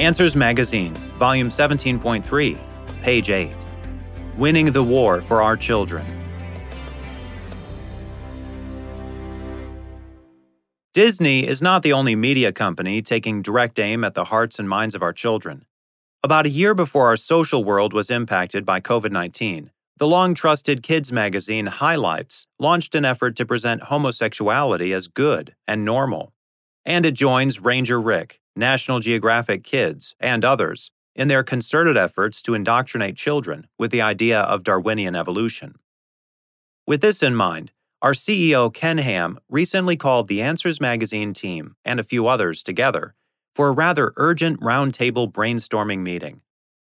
Answers Magazine, Volume 17.3, page 8. Winning the War for Our Children. Disney is not the only media company taking direct aim at the hearts and minds of our children. About a year before our social world was impacted by COVID 19, the long trusted kids magazine Highlights launched an effort to present homosexuality as good and normal. And it joins Ranger Rick, National Geographic Kids, and others in their concerted efforts to indoctrinate children with the idea of Darwinian evolution. With this in mind, our CEO Ken Ham recently called the Answers Magazine team and a few others together for a rather urgent roundtable brainstorming meeting.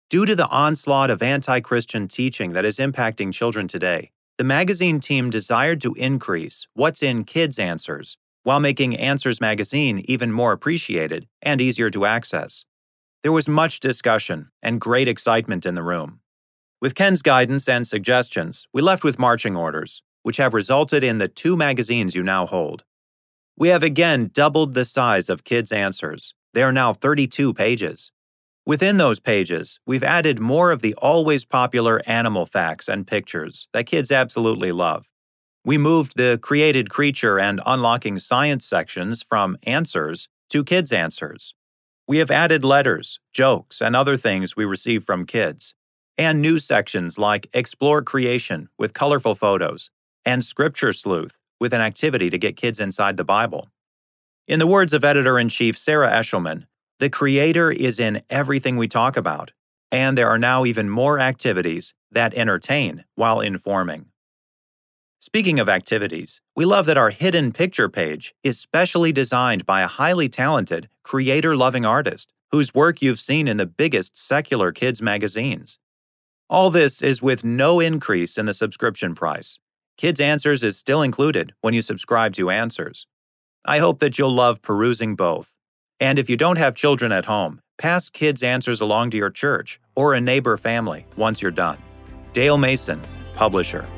Due to the onslaught of anti Christian teaching that is impacting children today, the magazine team desired to increase what's in Kids Answers while making Answers Magazine even more appreciated and easier to access. There was much discussion and great excitement in the room. With Ken's guidance and suggestions, we left with marching orders which have resulted in the two magazines you now hold. We have again doubled the size of Kids' Answers. They are now 32 pages. Within those pages, we've added more of the always popular animal facts and pictures that kids absolutely love. We moved the created creature and unlocking science sections from Answers to Kids' Answers. We have added letters, jokes, and other things we receive from kids, and new sections like Explore Creation with colorful photos and Scripture Sleuth with an activity to get kids inside the Bible. In the words of editor in chief Sarah Eshelman, the Creator is in everything we talk about, and there are now even more activities that entertain while informing. Speaking of activities, we love that our hidden picture page is specially designed by a highly talented, creator loving artist whose work you've seen in the biggest secular kids magazines. All this is with no increase in the subscription price. Kids Answers is still included when you subscribe to Answers. I hope that you'll love perusing both. And if you don't have children at home, pass Kids Answers along to your church or a neighbor family once you're done. Dale Mason, Publisher.